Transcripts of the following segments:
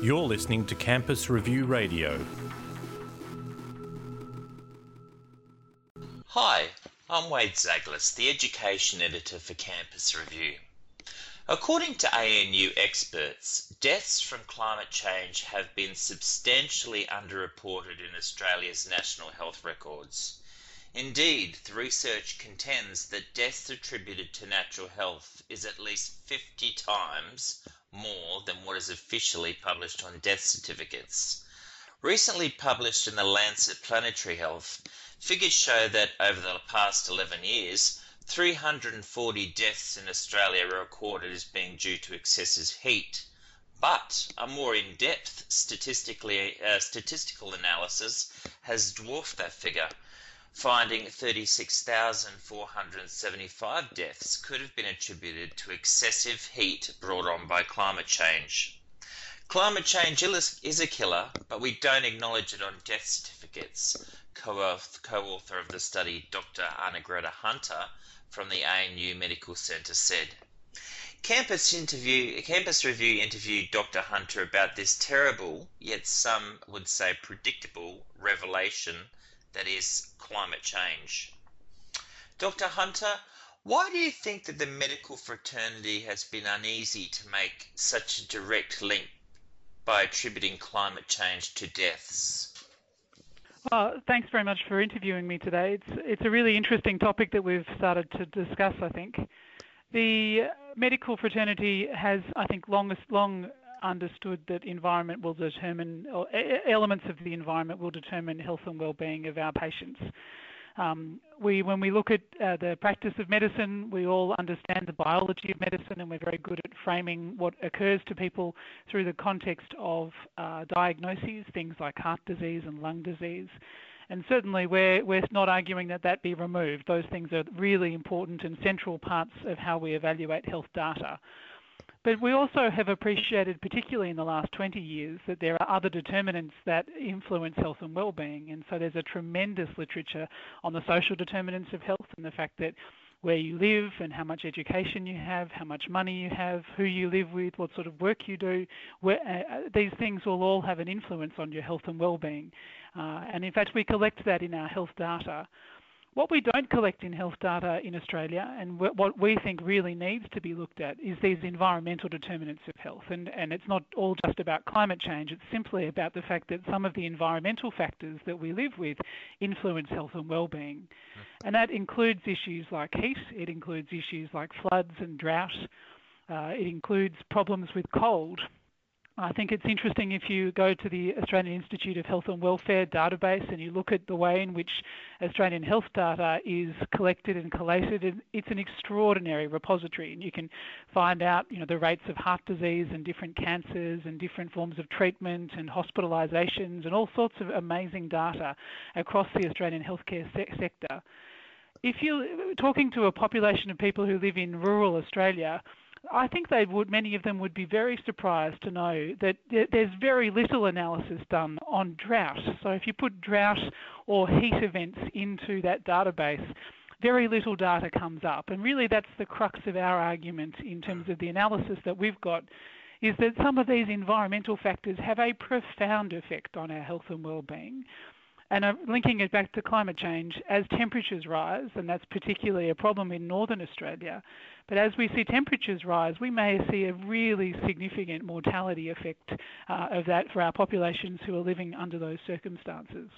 You're listening to Campus Review Radio. Hi, I'm Wade Zaglas, the Education Editor for Campus Review. According to ANU experts, deaths from climate change have been substantially underreported in Australia's national health records. Indeed, the research contends that deaths attributed to natural health is at least 50 times more than what is officially published on death certificates. Recently published in the Lancet Planetary Health, figures show that over the past 11 years, 340 deaths in Australia are recorded as being due to excessive heat. But a more in-depth statistically, uh, statistical analysis has dwarfed that figure finding 36,475 deaths could have been attributed to excessive heat brought on by climate change. Climate change is a killer, but we don't acknowledge it on death certificates, co-author of the study Dr. Arnagretta Hunter from the ANU Medical Centre said. Campus interview, Campus Review interviewed Dr. Hunter about this terrible, yet some would say predictable, revelation that is climate change. Dr. Hunter, why do you think that the medical fraternity has been uneasy to make such a direct link by attributing climate change to deaths? Well, thanks very much for interviewing me today. It's it's a really interesting topic that we've started to discuss. I think the medical fraternity has, I think, long long understood that environment will determine, or elements of the environment will determine health and well-being of our patients. Um, we, when we look at uh, the practice of medicine, we all understand the biology of medicine, and we're very good at framing what occurs to people through the context of uh, diagnoses, things like heart disease and lung disease. And certainly, we're, we're not arguing that that be removed. Those things are really important and central parts of how we evaluate health data. But we also have appreciated, particularly in the last 20 years, that there are other determinants that influence health and well-being. And so there's a tremendous literature on the social determinants of health and the fact that where you live and how much education you have, how much money you have, who you live with, what sort of work you do, where, uh, these things will all have an influence on your health and well-being. Uh, and in fact, we collect that in our health data. What we don't collect in health data in Australia, and what we think really needs to be looked at, is these environmental determinants of health. And, and it's not all just about climate change, it's simply about the fact that some of the environmental factors that we live with influence health and well-being. And that includes issues like heat, it includes issues like floods and drought, uh, it includes problems with cold, I think it's interesting if you go to the Australian Institute of Health and Welfare database and you look at the way in which Australian health data is collected and collated. It's an extraordinary repository, and you can find out, you know, the rates of heart disease and different cancers and different forms of treatment and hospitalisations and all sorts of amazing data across the Australian healthcare se- sector. If you're talking to a population of people who live in rural Australia, I think they would, many of them would be very surprised to know that there's very little analysis done on drought. So if you put drought or heat events into that database, very little data comes up. And really that's the crux of our argument in terms of the analysis that we've got is that some of these environmental factors have a profound effect on our health and well-being. And uh, linking it back to climate change, as temperatures rise, and that's particularly a problem in northern Australia, but as we see temperatures rise, we may see a really significant mortality effect uh, of that for our populations who are living under those circumstances.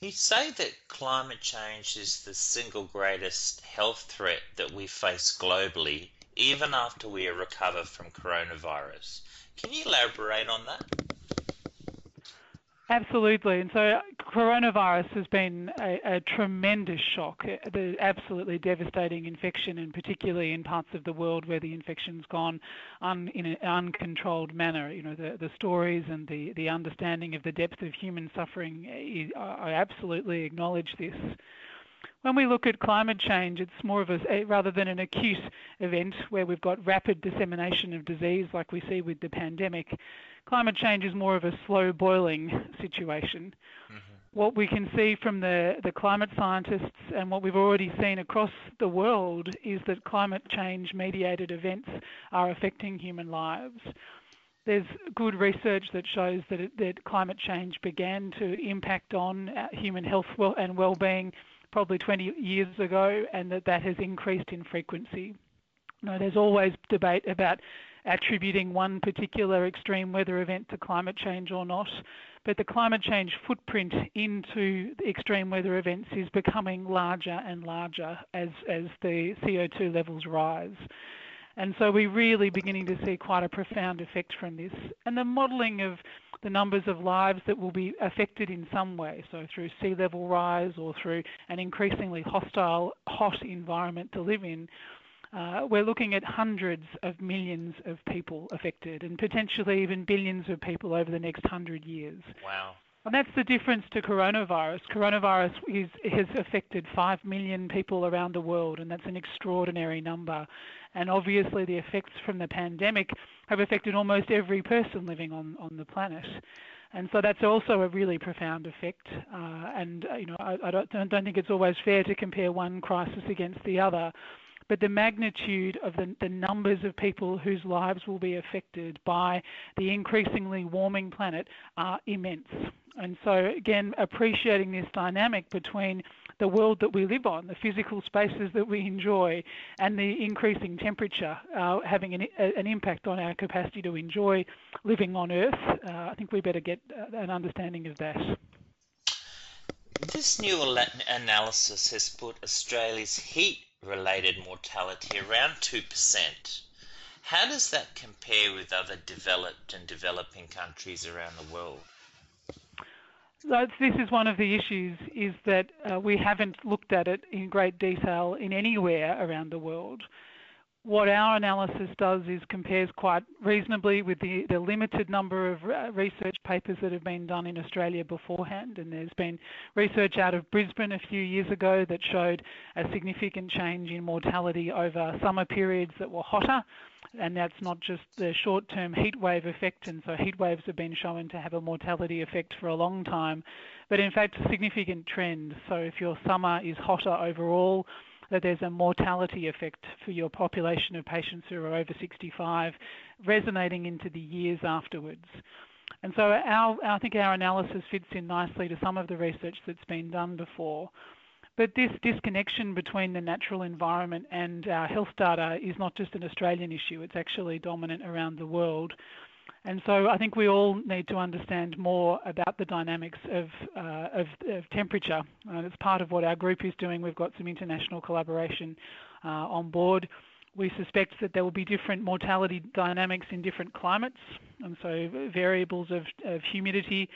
You say that climate change is the single greatest health threat that we face globally, even after we recover from coronavirus. Can you elaborate on that? Absolutely. And so coronavirus has been a, a, tremendous shock, the absolutely devastating infection, and particularly in parts of the world where the infection's gone un, in an uncontrolled manner. You know, the, the stories and the, the understanding of the depth of human suffering, eh, I absolutely acknowledge this. When we look at climate change, it's more of a, eh, rather than an acute event where we've got rapid dissemination of disease like we see with the pandemic, climate change is more of a slow boiling situation. Mm-hmm. what we can see from the, the climate scientists and what we've already seen across the world is that climate change mediated events are affecting human lives. There's good research that shows that, it, that climate change began to impact on uh, human health and well-being probably 20 years ago and that that has increased in frequency. Now, there's always debate about attributing one particular extreme weather event to climate change or not, but the climate change footprint into extreme weather events is becoming larger and larger as, as the CO2 levels rise. And so we're really beginning to see quite a profound effect from this. And the modelling of the numbers of lives that will be affected in some way, so through sea level rise or through an increasingly hostile, hot environment to live in, uh, we're looking at hundreds of millions of people affected and potentially even billions of people over the next hundred years. Wow. And that's the difference to coronavirus. Coronavirus is, has affected 5 million people around the world, and that's an extraordinary number. And obviously, the effects from the pandemic have affected almost every person living on, on the planet. And so that's also a really profound effect. Uh, and, uh, you know, I, I don't, don't think it's always fair to compare one crisis against the other but the magnitude of the, the, numbers of people whose lives will be affected by the increasingly warming planet are immense. And so, again, appreciating this dynamic between the world that we live on, the physical spaces that we enjoy, and the increasing temperature uh, having an, an, impact on our capacity to enjoy living on Earth, uh, I think we better get uh, an understanding of that. This new analysis has put Australia's heat related mortality around 2%. How does that compare with other developed and developing countries around the world? This is one of the issues is that uh, we haven't looked at it in great detail in anywhere around the world what our analysis does is compares quite reasonably with the, the limited number of research papers that have been done in Australia beforehand. And there's been research out of Brisbane a few years ago that showed a significant change in mortality over summer periods that were hotter. And that's not just the short term heat wave effect. And so heat waves have been shown to have a mortality effect for a long time. But in fact, a significant trend. So if your summer is hotter overall, that there's a mortality effect for your population of patients who are over 65, resonating into the years afterwards. And so our, I think our analysis fits in nicely to some of the research that's been done before. But this disconnection between the natural environment and our health data is not just an Australian issue, it's actually dominant around the world. And so I think we all need to understand more about the dynamics of, uh, of, of, temperature. And it's part of what our group is doing. We've got some international collaboration uh, on board. We suspect that there will be different mortality dynamics in different climates, and so variables of, of humidity,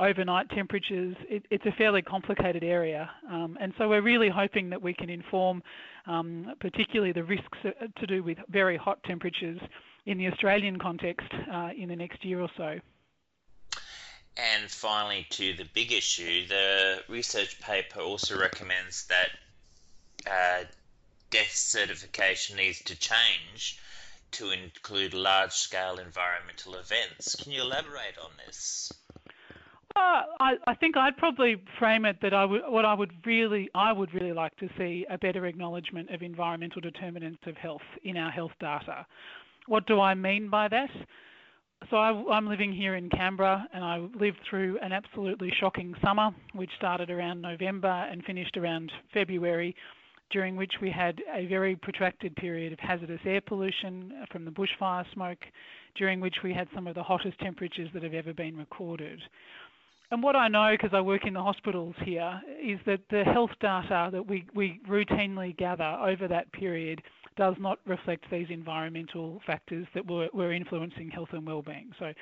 overnight temperatures. It, it's a fairly complicated area, um, and so we're really hoping that we can inform, um, particularly the risks to do with very hot temperatures in the Australian context uh, in the next year or so. And finally, to the big issue, the research paper also recommends that uh, death certification needs to change to include large scale environmental events. Can you elaborate on this? Uh, I, I, think I'd probably frame it that I would, what I would really, I would really like to see a better acknowledgement of environmental determinants of health in our health data. What do I mean by that? So I, am living here in Canberra and I lived through an absolutely shocking summer, which started around November and finished around February, during which we had a very protracted period of hazardous air pollution from the bushfire smoke, during which we had some of the hottest temperatures that have ever been recorded. And what I know, because I work in the hospitals here, is that the health data that we, we routinely gather over that period does not reflect these environmental factors that were, were influencing health and well-being. So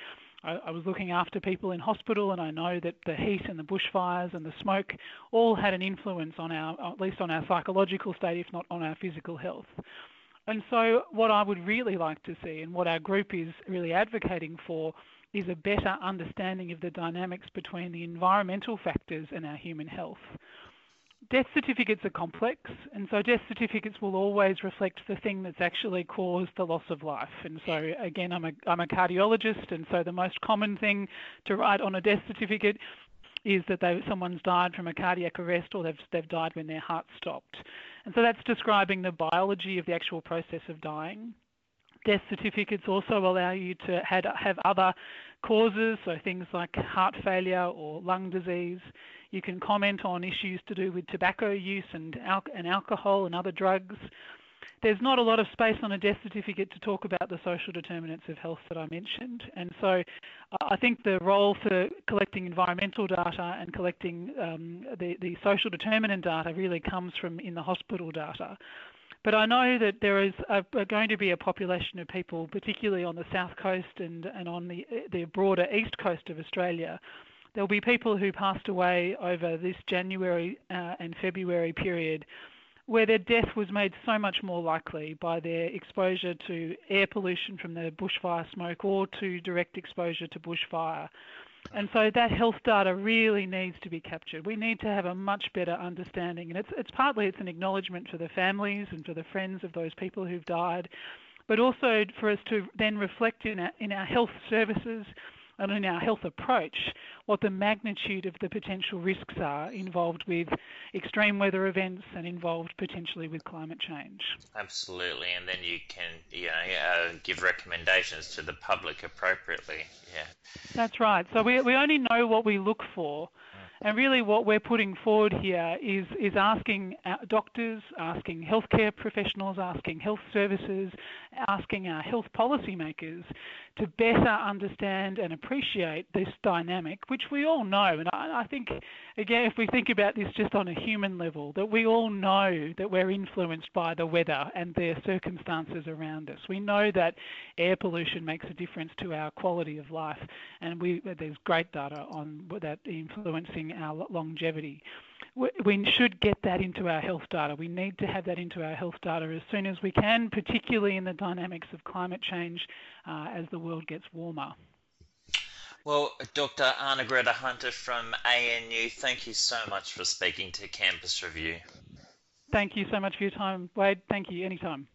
I, I, was looking after people in hospital and I know that the heat and the bushfires and the smoke all had an influence on our, at least on our psychological state, if not on our physical health. And so what I would really like to see and what our group is really advocating for is a better understanding of the dynamics between the environmental factors and our human health death certificates are complex, and so death certificates will always reflect the thing that's actually caused the loss of life. And so, again, I'm a, I'm a cardiologist, and so the most common thing to write on a death certificate is that they, someone's died from a cardiac arrest or they've, they've died when their heart stopped. And so that's describing the biology of the actual process of dying. Death certificates also allow you to have, have other causes, so things like heart failure or lung disease. You can comment on issues to do with tobacco use and, al- and alcohol and other drugs there's not a lot of space on a death certificate to talk about the social determinants of health that I mentioned. And so I think the role for collecting environmental data and collecting um, the, the social determinant data really comes from in the hospital data. But I know that there is a, a going to be a population of people, particularly on the south coast and, and on the, the broader east coast of Australia, there'll be people who passed away over this January uh, and February period where their death was made so much more likely by their exposure to air pollution from the bushfire smoke or to direct exposure to bushfire. And so that health data really needs to be captured. We need to have a much better understanding, and it's it's partly it's an acknowledgement for the families and for the friends of those people who've died, but also for us to then reflect in our, in our health services and in our health approach what the magnitude of the potential risks are involved with extreme weather events and involved potentially with climate change. Absolutely, and then you can you know, uh, give recommendations to the public appropriately. Yeah, that's right. So we we only know what we look for. And really, what we're putting forward here is is asking uh, doctors, asking healthcare professionals, asking health services, asking our health policymakers to better understand and appreciate this dynamic, which we all know. And I, I, think, again, if we think about this just on a human level, that we all know that we're influenced by the weather and the circumstances around us. We know that air pollution makes a difference to our quality of life, and we, there's great data on that influencing our longevity we should get that into our health data. We need to have that into our health data as soon as we can, particularly in the dynamics of climate change uh, as the world gets warmer. Well, Dr. Arnagretta Hunter from ANU, thank you so much for speaking to Campus Review. Thank you so much for your time, Wade. Thank you. Anytime.